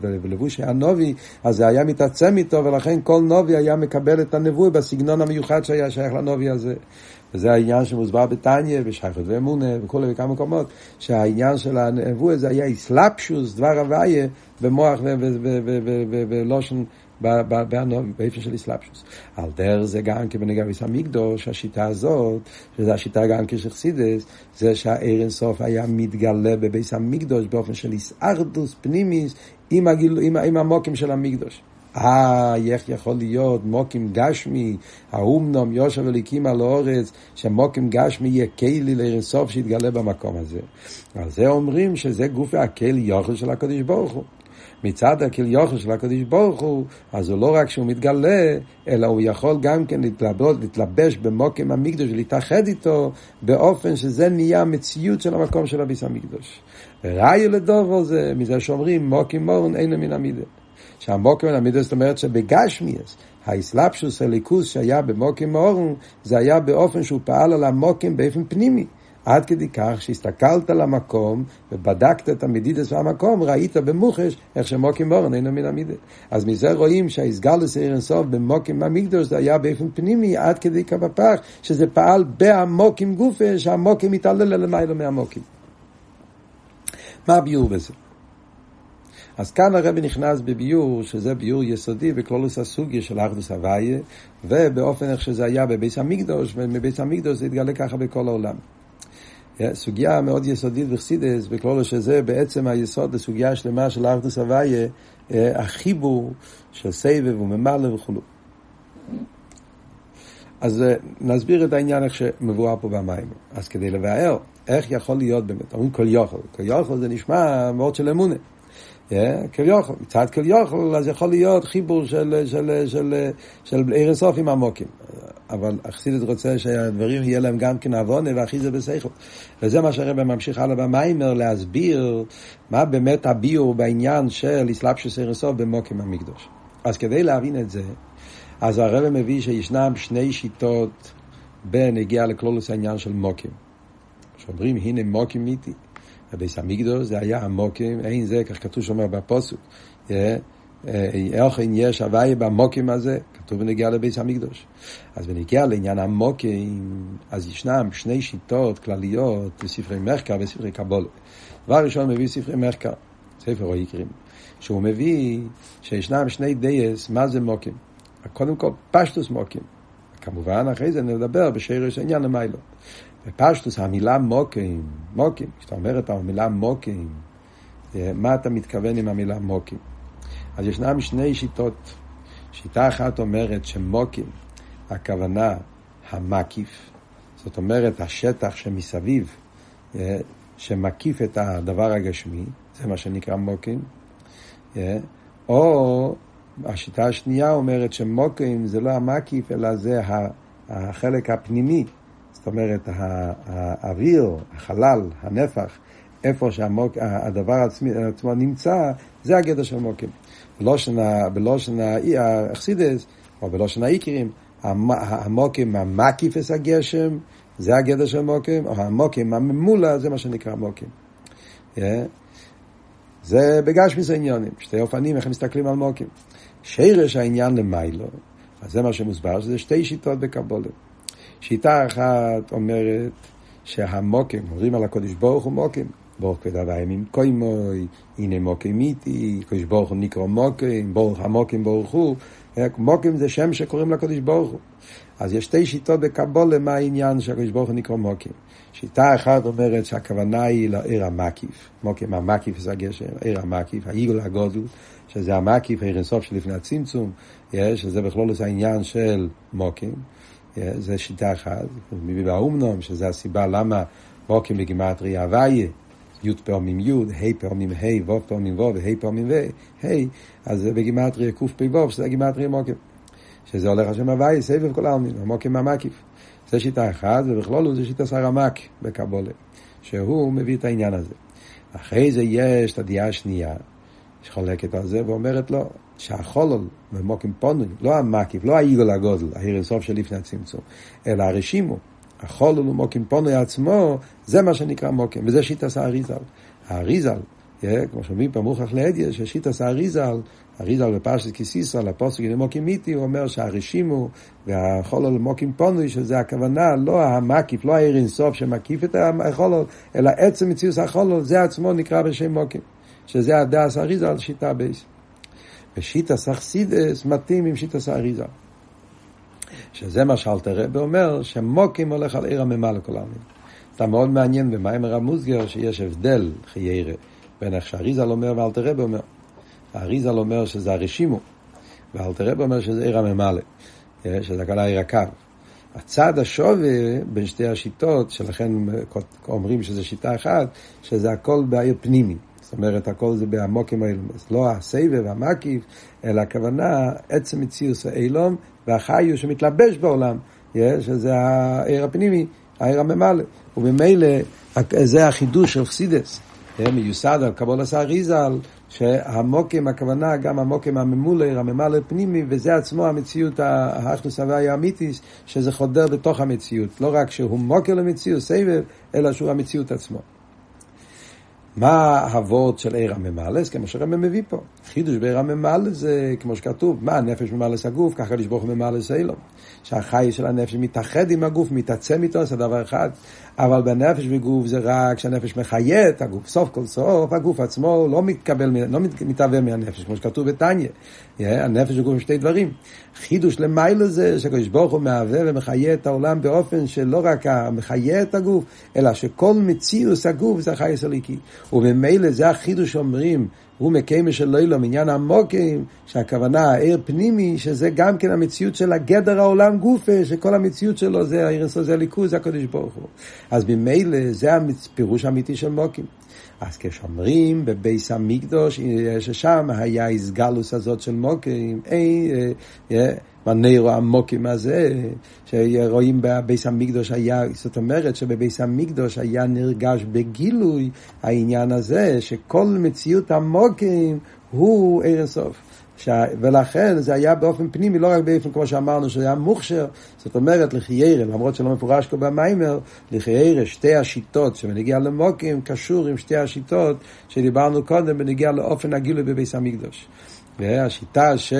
ולבוש הנובי, אז זה היה מתעצם איתו, ולכן כל נובי היה מקבל את הנבואה בסגנון המיוחד שהיה שייך לנובי הזה. וזה העניין שמוסבר בתניא, בשייכות ואמונה וכולי וכמה מקומות, שהעניין של הנבואה זה היה אסלאפשוס, דבר הוויה, במוח ולושן באופן של איסלאפשוס. על דרך זה גם כבנגע ביס המקדוש, השיטה הזאת, שזו השיטה גם כשחסידס, זה שהעיר אינסוף היה מתגלה בביס המקדוש באופן של איסארדוס פנימיס עם, הגיל, עם, עם המוקים של המקדוש. אה, איך יכול להיות מוקים גשמי, האומנום יושב אליקים על האורץ, שמוקים גשמי יהיה כלי לאינסוף שיתגלה במקום הזה. על זה אומרים שזה גוף הכלי יוכל של הקדוש ברוך הוא. מצד הכליוכו של הקדוש ברוך הוא, אז הוא לא רק שהוא מתגלה, אלא הוא יכול גם כן להתלבש, להתלבש במוקם המקדוש ולהתאחד איתו באופן שזה נהיה המציאות של המקום של הביס המקדוש. וראי לדובר זה, מזה שאומרים מוקם מורן אינו מן המידה. שהמוקם מן המידה זאת אומרת שבגשמיאס, האסלאפשוס הליכוס שהיה במוקם מורן, זה היה באופן שהוא פעל על המוקם באופן פנימי. עד כדי כך שהסתכלת על המקום ובדקת את המדידס והמקום, ראית במוחש איך שמוקים מורן אינו מן המידה. אז מזה רואים שהאיסגלוס עיר אינסוף במוקים במקדוש זה היה באופן פנימי עד כדי כך בפח, שזה פעל בהמוקים גופה, שהמוקים מתעלל למעלה מהמוקים. מה הביור בזה? אז כאן הרבי נכנס בביור, שזה ביור יסודי בכלולוס הסוגיה של אחדוס הוויה, ובאופן איך שזה היה בביס המקדוש, ומביס המקדוש זה התגלה ככה בכל העולם. סוגיה מאוד יסודית בחסידס, בכלולו שזה בעצם היסוד לסוגיה שלמה של ארתוס הוויה, אה, החיבור של סבב וממלא וכולו. אז אה, נסביר את העניין איך שמבואר פה במים. אז כדי לבאר איך יכול להיות באמת, אומרים כל יוכל, כל יוכל זה נשמע מאוד של אמונה. כביכול, מצד כביכול, אז יכול להיות חיבור של, של, של, של עיר אינסוף עם עמוקים. אבל החסידות רוצה שהדברים יהיה להם גם כן עוונה והכי זה בסייכל. וזה מה שהרבא ממשיך הלאה במיימר להסביר מה באמת הביור בעניין של אסלאפשוס עיר אינסוף במוקים המקדוש. אז כדי להבין את זה, אז הרבא מביא שישנם שני שיטות בנגיע לכלולוס העניין של מוקים. שאומרים, הנה מוקים מיתי. בביס המקדוש זה היה המוקים, אין זה, כך כתוב שם בפוסוק. איך יש הוואי במוקים הזה, כתוב בנגיע לביס המקדוש. אז בנגיע לעניין המוקים, אז ישנם שני שיטות כלליות בספרי מחקר וספרי קבולה. דבר ראשון מביא ספרי מחקר, ספר או יקרים, שהוא מביא שישנם שני דייס, מה זה מוקים? קודם כל פשטוס מוקים. כמובן, אחרי זה נדבר בשרש העניין למיילו. בפשטוס המילה מוקים, מוקים, כשאתה אומר את המילה מוקים, אה, מה אתה מתכוון עם המילה מוקים? אז ישנם שני שיטות. שיטה אחת אומרת שמוקים, הכוונה המקיף, זאת אומרת השטח שמסביב, אה, שמקיף את הדבר הגשמי, זה מה שנקרא מוקים, אה, או השיטה השנייה אומרת שמוקים זה לא המקיף, אלא זה החלק הפנימי זאת אומרת, האוויר, החלל, הנפח, איפה שהדבר עצמי, עצמו נמצא, זה הגדר של מוקים. בלושן האכסידס, או בלושן האיקרים, המוקים המקיפס הגשם, זה הגדר של מוקים, או המוקים הממולה, זה מה שנקרא מוקים. Yeah. זה בגשמיס העניונים, שתי אופנים, איך מסתכלים על מוקים. שרש העניין למיילו, אז זה מה שמוסבר, שזה שתי שיטות בקבולה. שיטה אחת אומרת שהמוקים, אומרים על הקודש ברוך הוא מוקים, ברוך כבד הימים קוימוי, הנה מוקים איתי, קדוש ברוך הוא נקרא מוקים, ברוך המוקים ברוך הוא, מוקים זה שם שקוראים לקדוש ברוך הוא. אז יש שתי שיטות בקבולה מה העניין שהקדוש ברוך הוא נקרא מוקים. שיטה אחת אומרת שהכוונה היא לעיר המקיף, מוקים המקיף זה הגשם, עיר המקיף, העיגול הגודל, שזה המקיף, עיר אינסוף שלפני הצמצום, שזה בכלול זה העניין של מוקים, זה שיטה אחת, מביא באומנום, שזה הסיבה למה מוקים בגימטרי הוויה, י' פעמים י', ה' פעמים ה', ו' פעמים ו', וה' פעמים ו', ה', אז זה בגימטריה קפ"ו, שזה גימטריה מוקים. שזה הולך השם הוואי, סבב כל העלמין, המוקים מהמקיף. זה שיטה אחת, ובכלול זה שיטה סרמק בקבולה, שהוא מביא את העניין הזה. אחרי זה יש את הדעה השנייה, שחולקת על זה ואומרת לו, שהחולל במוקים פונוי, לא המקיף, לא העיגול הגודל, העיר של לפני הצמצום, אלא הרשימו, החולל ומוקים פונוי עצמו, זה מה שנקרא מוקים, וזה שיטה האריזל. האריזל, כמו שאומרים פה מוכרח להדיה, ששיטה האריזל אריזל בפרשת כיסיסו, הפוסק למוקים מיתי, הוא אומר שהרשימו והחולל למוקים פונוי, שזה הכוונה, לא המקיף, לא העיר אינסוף שמקיף את החולל, אלא עצם מציאות החולל, זה עצמו נקרא בשם מוקים. שזה הדס אריזל, שיטה בייס. ושיטה סכסידס מתאים עם שיטה אריזל. שזה מה שאלתר רבי אומר, שמוקים הולך על עיר הממה לכל העמים. אתה מאוד מעניין במיימר המוסגר שיש הבדל חיירה בין איך שאריזל אומר ואלתר רבי אומר. האריזל אומר שזה הרשימו, ואלתרב אומר שזה עיר הממלא, אה, שזה הכוונה עיר הקו. הצד השווה בין שתי השיטות, שלכן אומרים שזה שיטה אחת, שזה הכל בעיר פנימי. זאת אומרת, הכל זה בעמוקים האילומס. לא הסבב, המקיף, אלא הכוונה, עצם מציאוס האילום והחיו שמתלבש בעולם, שזה העיר הפנימי, העיר הממלא. וממילא זה החידוש של חסידס. אה, מיוסד על קבול סאריזל, שהמוקים, הכוונה גם המוקים הממולר, הממלא פנימי, וזה עצמו המציאות האחדוס הוויה האמיתיס, שזה חודר בתוך המציאות. לא רק שהוא מוקר למציאות, סבב, אלא שהוא המציאות עצמו. מה הוורד של עיר הממלס? כמו שרמם מביא פה. חידוש בעיר הממלס זה כמו שכתוב, מה הנפש ממלס הגוף, ככה לשבוך ממלס אילום. שהחי של הנפש מתאחד עם הגוף, מתעצם איתו, זה דבר אחד. אבל בנפש וגוף זה רק שהנפש מחיה את הגוף. סוף כל סוף הגוף עצמו לא מתקבל, לא מתהווה מהנפש, כמו שכתוב בתניא. הנפש וגוף הם שתי דברים. חידוש למיילו זה שקדוש ברוך הוא מהווה ומחיה את העולם באופן שלא רק מחיה את הגוף, אלא שכל מציאוס הגוף זה החי הסליקי. וממילא זה החידוש שאומרים הוא מקיימה של לילה, עניין המוקים, שהכוונה העיר פנימי, שזה גם כן המציאות של הגדר העולם גופה, שכל המציאות שלו זה העיר זה ליכוז, זה הקדוש ברוך הוא. אז ממילא זה הפירוש האמיתי של מוקים. אז כשאומרים בביס המקדוש, ששם היה איסגלוס הזאת של מוקים, אין, אה, אה, מנרו המוקים הזה, שרואים בביס המקדוש היה, זאת אומרת שבביס המקדוש היה נרגש בגילוי העניין הזה, שכל מציאות המוקים הוא ער הסוף. ש... ולכן זה היה באופן פנימי, לא רק באופן כמו שאמרנו, שזה היה מוכשר, זאת אומרת לחיירה, למרות שלא מפורש פה במיימר, לחיירה, שתי השיטות שבנגיע למוקים קשור עם שתי השיטות שדיברנו קודם בנגיע לאופן הגילוי בביס המקדוש. והשיטה ש...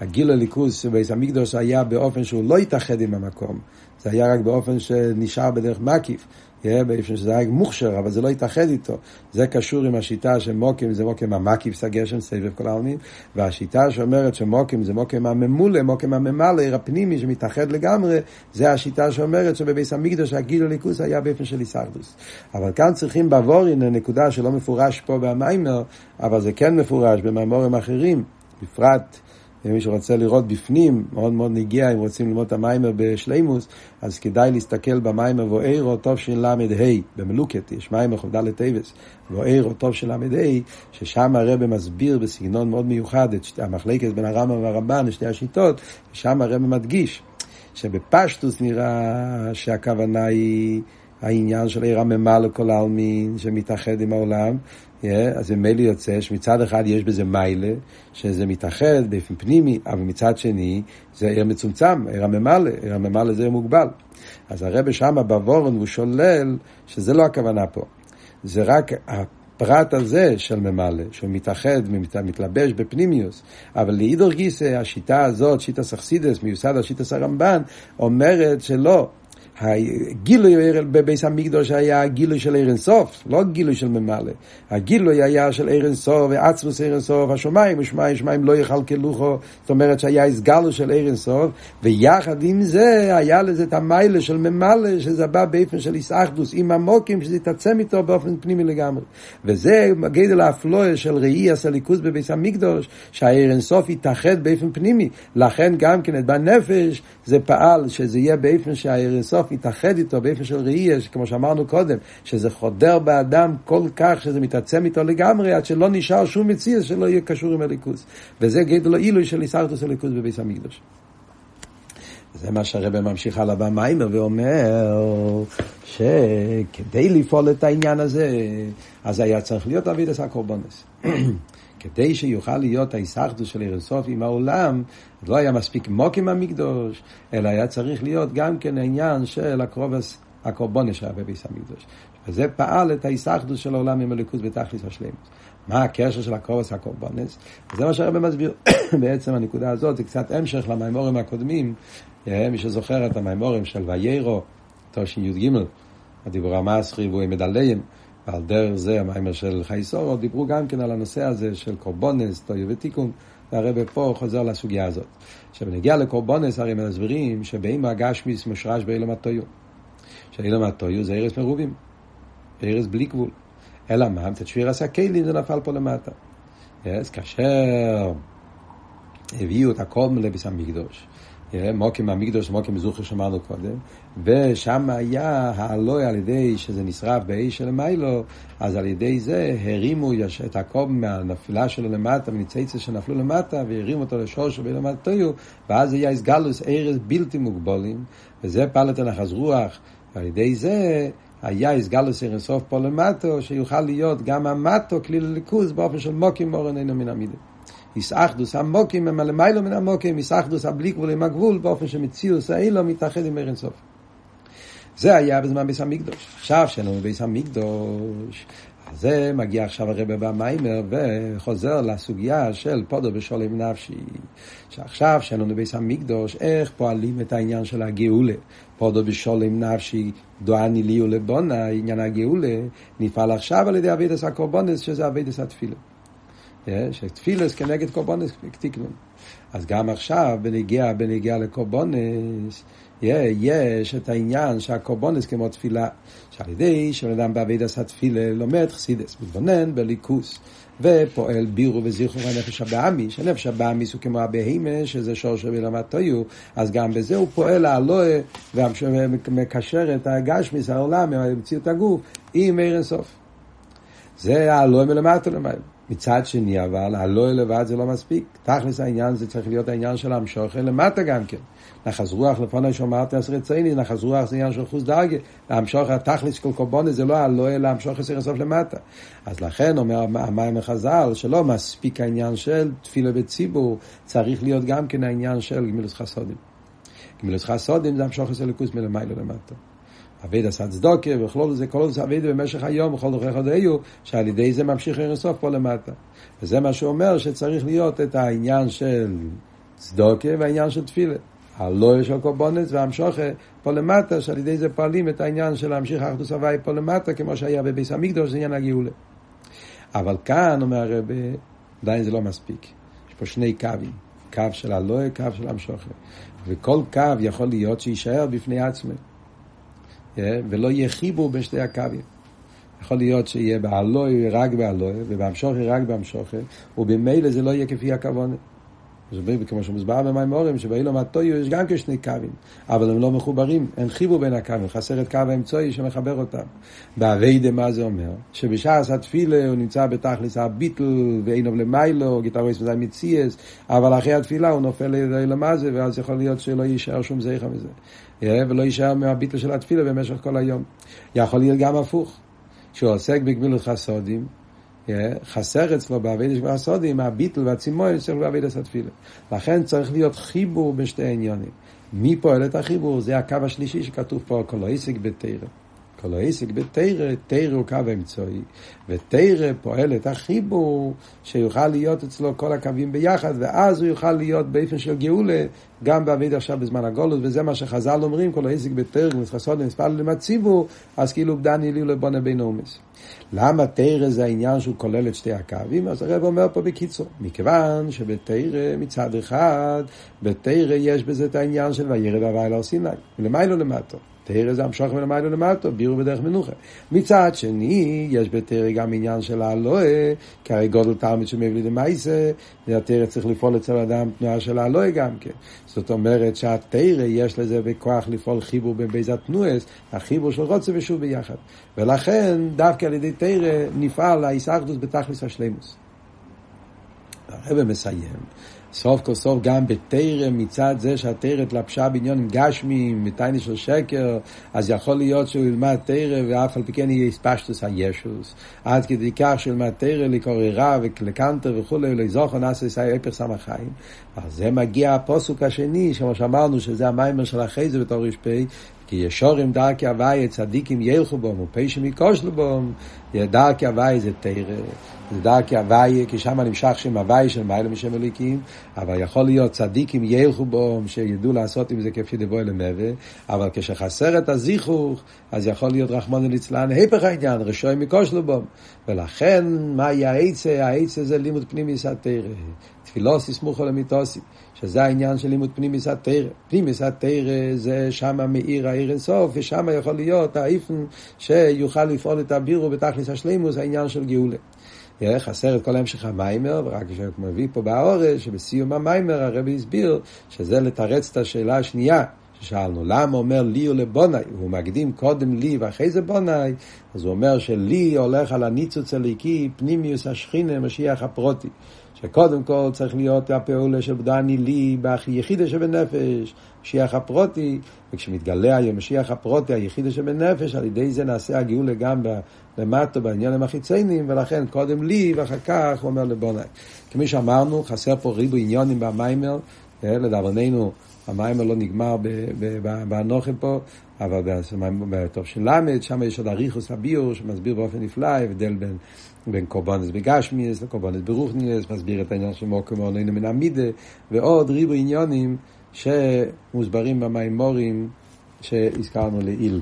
הגיל הליכוז שבייס המקדוש היה באופן שהוא לא התאחד עם המקום, זה היה רק באופן שנשאר בדרך מקיף, באופן שזה היה מוכשר, אבל זה לא התאחד איתו. זה קשור עם השיטה שמוקים זה מוקים המקיף, זה גשם, סבב כל העלמין, והשיטה שאומרת שמוקים זה מוקים הממולא, מוקים הממלא, הפנימי שמתאחד לגמרי, זה השיטה שאומרת שבבית המקדש הגילוי אלוקות היה באופן של התאחדות. אבל כאן צריכים בעבורין נקודה שלא מפורש פה במאמר, אבל זה כן מפורש במאמרים אחרים, בפרט ומי שרוצה לראות בפנים, מאוד מאוד נוגע, אם רוצים ללמוד את המאמר בשלימות, אז כדאי להסתכל במאמר וארא תשל"ה, במלוקט, יש מאמר כ"ד טבת, ואירו טוב של ל"ה, ששם הרב מסביר בסגנון מאוד מיוחד את המחלקת בין הרמב"ם והרמב"ן, שתי השיטות, ושם הרב מדגיש שבפשטוס נראה שהכוונה היא... העניין של עיר הממה לכל העלמין שמתאחד עם העולם, yeah, אז ממילא יוצא שמצד אחד יש בזה מיילה, שזה מתאחד באופן פנימי, אבל מצד שני זה עיר מצומצם, עיר הממלא, עיר הממלא זה עיר מוגבל. אז הרב שמה בוורן הוא שולל שזה לא הכוונה פה, זה רק הפרט הזה של ממלא, שהוא מתאחד ומתלבש בפנימיוס, אבל לאידור גיסא, השיטה הזאת, שיטה סכסידס, מיוסד על שיטה סרמב"ן, אומרת שלא, הגילוי בביס המקדוש היה הגילוי של ערן סוף, לא גילוי של ממלא. הגילוי היה של ערן סוף ועצמוס ערן סוף, השמיים ושמיים, שמיים לא יכלכלוכו, זאת אומרת שהיה הסגלו של ערן סוף, ויחד עם זה היה לזה את המיילה של ממלא, שזה בא באופן של איסאחדוס, עם המוקים, שזה יתעצם איתו באופן פנימי לגמרי. וזה גדל האפלואה של ראי הסליקוס בביס המקדוש, שהערן סוף יתאחד באופן פנימי. לכן גם כן בנפש זה פעל שזה יהיה באופן שהערן סוף יתאחד איתו באופן של ראייה, כמו שאמרנו קודם, שזה חודר באדם כל כך שזה מתעצם איתו לגמרי, עד שלא נשאר שום מציאות שלא יהיה קשור עם הליכוז. וזה גדל עילוי של איסרטוס הליכוז בביס המקדוש. זה מה שהרבא ממשיך הלאה במיימר ואומר שכדי לפעול את העניין הזה, אז היה צריך להיות אבידס הקורבונס. כדי שיוכל להיות ההיסחדוס של אירסוף עם העולם, לא היה מספיק מוקים המקדוש, אלא היה צריך להיות גם כן העניין של הקרובס הקורבונס שהיה בביס המקדוש. וזה פעל את ההיסחדוס של העולם עם הליכוז בתכלס השלמות. מה הקשר של הקרובס הקורבונס? וזה מה שהרבא מסביר. בעצם הנקודה הזאת זה קצת המשך למימורים הקודמים. מי שזוכר את המימורים של ויירו, תשי"ג, הדיבור המסחי והוא מדליין. ועל דרך זה המיימר של חייסורו דיברו גם כן על הנושא הזה של קורבונס, טויו ותיקון, והרבא פה חוזר לסוגיה הזאת. עכשיו, נגיע לקורבונס, הרי מסבירים שבאם הגשמיס מושרש באילום הטויו. שאילום הטויו זה ארץ מרובים, ארץ בלי גבול. אלא מה? את שפיר עשה כלים זה נפל פה למטה. אז כאשר הביאו את הקום לביס המקדוש, מוקים המקדוש, מוקים זוכר שאמרנו קודם, ושם היה העלוי על ידי שזה נשרף באש של מיילו, אז על ידי זה הרימו את הקום מהנפילה שלו למטה, מניציצה שנפלו למטה, והרימו אותו לשורש ובלמטויו, ואז היה הסגלוס ארז בלתי מוגבולים, וזה פעלת הנחז רוח, ועל ידי זה היה הסגלוס אירסוף פה למטו, שיוכל להיות גם המטו כלי לליכוז באופן של מוקים מורן אינו מן המילים. איסאחדוס המוקים הם הלמיילו מן המוקים, איסאחדוס הבלי גבול עם הגבול, באופן שמציאוס האילו מתאחד עם ערן סוף. זה היה בזמן ביס המקדוש. עכשיו שאין לנו ביס המקדוש, זה מגיע עכשיו הרבה במיימר וחוזר לסוגיה של פודו בשולם נפשי. שעכשיו שאין לנו ביס המקדוש, איך פועלים את העניין של הגאולה. פודו בשולם נפשי, דואני לי ולבונה, עניין הגאולה, נפעל עכשיו על ידי אבידס הקורבונס, שזה אבידס התפילה. שתפילס כנגד קורבונס תקנון. אז גם עכשיו, בנגיע, בנגיע לקורבונס, יש את העניין שהקורבונס כמו תפילה, שעל ידי שבן אדם בעבידת התפילה לומד חסידס, מתבונן בליכוס, ופועל בירו וזיכרו הנפש הבאמי, שנפש הבאמי הוא כמו הבהימה, שזה שור של בלמטויו, אז גם בזה הוא פועל הלואה, ומקשר את הגשמיס, העולם, המציאות הגוף, עם עיר אינסוף. זה הלואה מלמטה למעלה. מצד שני, אבל הלא לבד זה לא מספיק. תכלס העניין זה צריך להיות העניין של המשוכר למטה גם כן. נחז רוח, לפני שאמרתי עשרה צייני, נחז רוח זה עניין של חוץ דרגה. המשוכר, התכלס של קורבונה זה לא הלא אלא המשוכר צריך לסוף למטה. אז לכן אומר המים החז"ל, שלא מספיק העניין של תפילה בציבור, צריך להיות גם כן העניין של גמילוס חסודים. גמילוס חסודים זה המשוכר של ליכוס מלמעלה למטה. אבייד עשה צדוקה, וכלול זה, כל זה אבייד במשך היום, וכל דרכי חודאיו, שעל ידי זה ממשיך אינסוף פה למטה. וזה מה שהוא אומר, שצריך להיות את העניין של צדוקה והעניין של תפילה. הלא של קורבונס והמשוכה פה למטה, שעל ידי זה פועלים את העניין של להמשיך אחדוס הוואי פה למטה, כמו שהיה בביס המקדוש, זה עניין הגאולה. אבל כאן, אומר הרב, עדיין זה לא מספיק. יש פה שני קווים, קו של הלא, קו של המשוכה. וכל קו יכול להיות שיישאר בפני עצמו. ולא יהיה חיבור בין שתי הקווים. יכול להיות שיהיה באלוהי רק באלוהי, ובהמשוכי רק בהמשוכי, ובמילא זה לא יהיה כפי הכוונת. כמו שמוסבר במימורים, שבאילום הטויו יש גם כשני קווים, אבל הם לא מחוברים, אין חיבור בין הקווים, חסר את קו האמצעי שמחבר אותם. באביידה מה זה אומר? שבשעס התפילה הוא נמצא בתכלס הביטל ואינו למיילו, גיטרויס וזה מציאס, אבל אחרי התפילה הוא נופל לאילום הזה, ואז יכול להיות שלא יישאר שום זכר מזה. ולא יישאר מהביטל של התפילה במשך כל היום. יכול להיות גם הפוך, שהוא עוסק בגמילות חסודים, חסר אצלו בעבידת של הסודים, הביטל והצימוי צריך בעבידת התפילה. לכן צריך להיות חיבור בשתי העניונים. מי פועל את החיבור? זה הקו השלישי שכתוב פה, כל בתרם. כל העסק בתרא, תרא הוא קו אמצעי, ותרא פועל את החיבור שיוכל להיות אצלו כל הקווים ביחד, ואז הוא יוכל להיות באופן של גאולה גם בעביד עכשיו בזמן הגולות, וזה מה שחז"ל אומרים, כל העסק בתרא, מסחסות למספר למציבו, אז כאילו דני לי לבונה בין עומס. למה תרא זה העניין שהוא כולל את שתי הקווים? אז הרב אומר פה בקיצור, מכיוון שבתרא מצד אחד, בתרא יש בזה את העניין של וירד הווי להר סיני, ולמיילו למטה. תרא זה המשוך מלמיילו למטה, בירו בדרך מנוחה. מצד שני, יש בתרא גם עניין של האלוהה, כי הרי גודל תלמיד שמביא למעשה, והתרא צריך לפעול אצל אדם תנועה של האלוהה גם כן. זאת אומרת שהתרא יש לזה בכוח לפעול חיבור בין בייזת תנועס, החיבור של רוצה ושוב ביחד. ולכן, דווקא על ידי תרא נפעל ההיסחדוס בתכלס השלימוס. הרב מסיים. סוף כל סוף גם בתרא מצד זה שהתרא התלבשה בעניון גשמיים, מטייני של שקר, אז יכול להיות שהוא ילמד תרא ואף על פי כן יהיה ספשטוס הישוס. עד כדי כך שהוא ילמד תרא לקורא רע ולקנטר וכולי, ולזוכר נעשה ישראל הפך סמך חיים. אז זה מגיע הפוסוק השני, כמו שאמרנו שזה המיימר של אחרי זה בתור ר"פ, כי ישורים דרכי הוואי צדיקים ילכו בום ופשעים יקושלו בום דרכי הוואי זה תרא זה דרכי הוואי כי שם נמשך שם הוואי של מיילה משם אליקים אבל יכול להיות צדיקים ילכו בום שידעו לעשות עם זה כפי דבוי למבה אבל כשחסר את הזיכוך אז יכול להיות רחמון ליצלן היפך העניין רשויים יקושלו בום ולכן מה יהיה העצה העצה זה לימוד פנימי סתרא תפילוסי סמוכו למיתוסי שזה העניין של לימוד פנימיס התרא. פנימיס התרא זה שם מאיר העיר אינסוף, ושם יכול להיות האיפן שיוכל לפעול את הבירו בתכלס השלימוס, העניין של גאולה. חסר את כל המשך המיימר, ורק כשהוא מביא פה באורש, שבסיום המיימר הרבי הסביר שזה לתרץ את השאלה השנייה. ששאלנו, למה אומר לי ולבונאי? הוא מקדים קודם לי ואחרי זה בונאי, אז הוא אומר שלי הולך על הניצוץ הליקי, פנימיוס השכינה, משיח הפרוטי. שקודם כל צריך להיות הפעולה של דני לי ביחידה שבנפש, משיח הפרוטי, וכשמתגלה היום משיח הפרוטי, היחידה שבנפש, על ידי זה נעשה הגאולה גם למטה בעניינים החיצוניים, ולכן קודם לי ואחר כך הוא אומר לבונאי. כמי שאמרנו, חסר פה ריבו עניונים במיימר, אה, לדאבוננו המיימר לא נגמר באנוכי פה, אבל בטוב של למד, שם יש עוד אריכוס הביור שמסביר באופן נפלא הבדל בין בין קורבנס בגשמיאס לקורבנס ברוכניאס, מסביר את העניין של מוקר מעוננו מן המידה, ועוד ריבו עניונים שמוסברים במימורים שהזכרנו לעיל.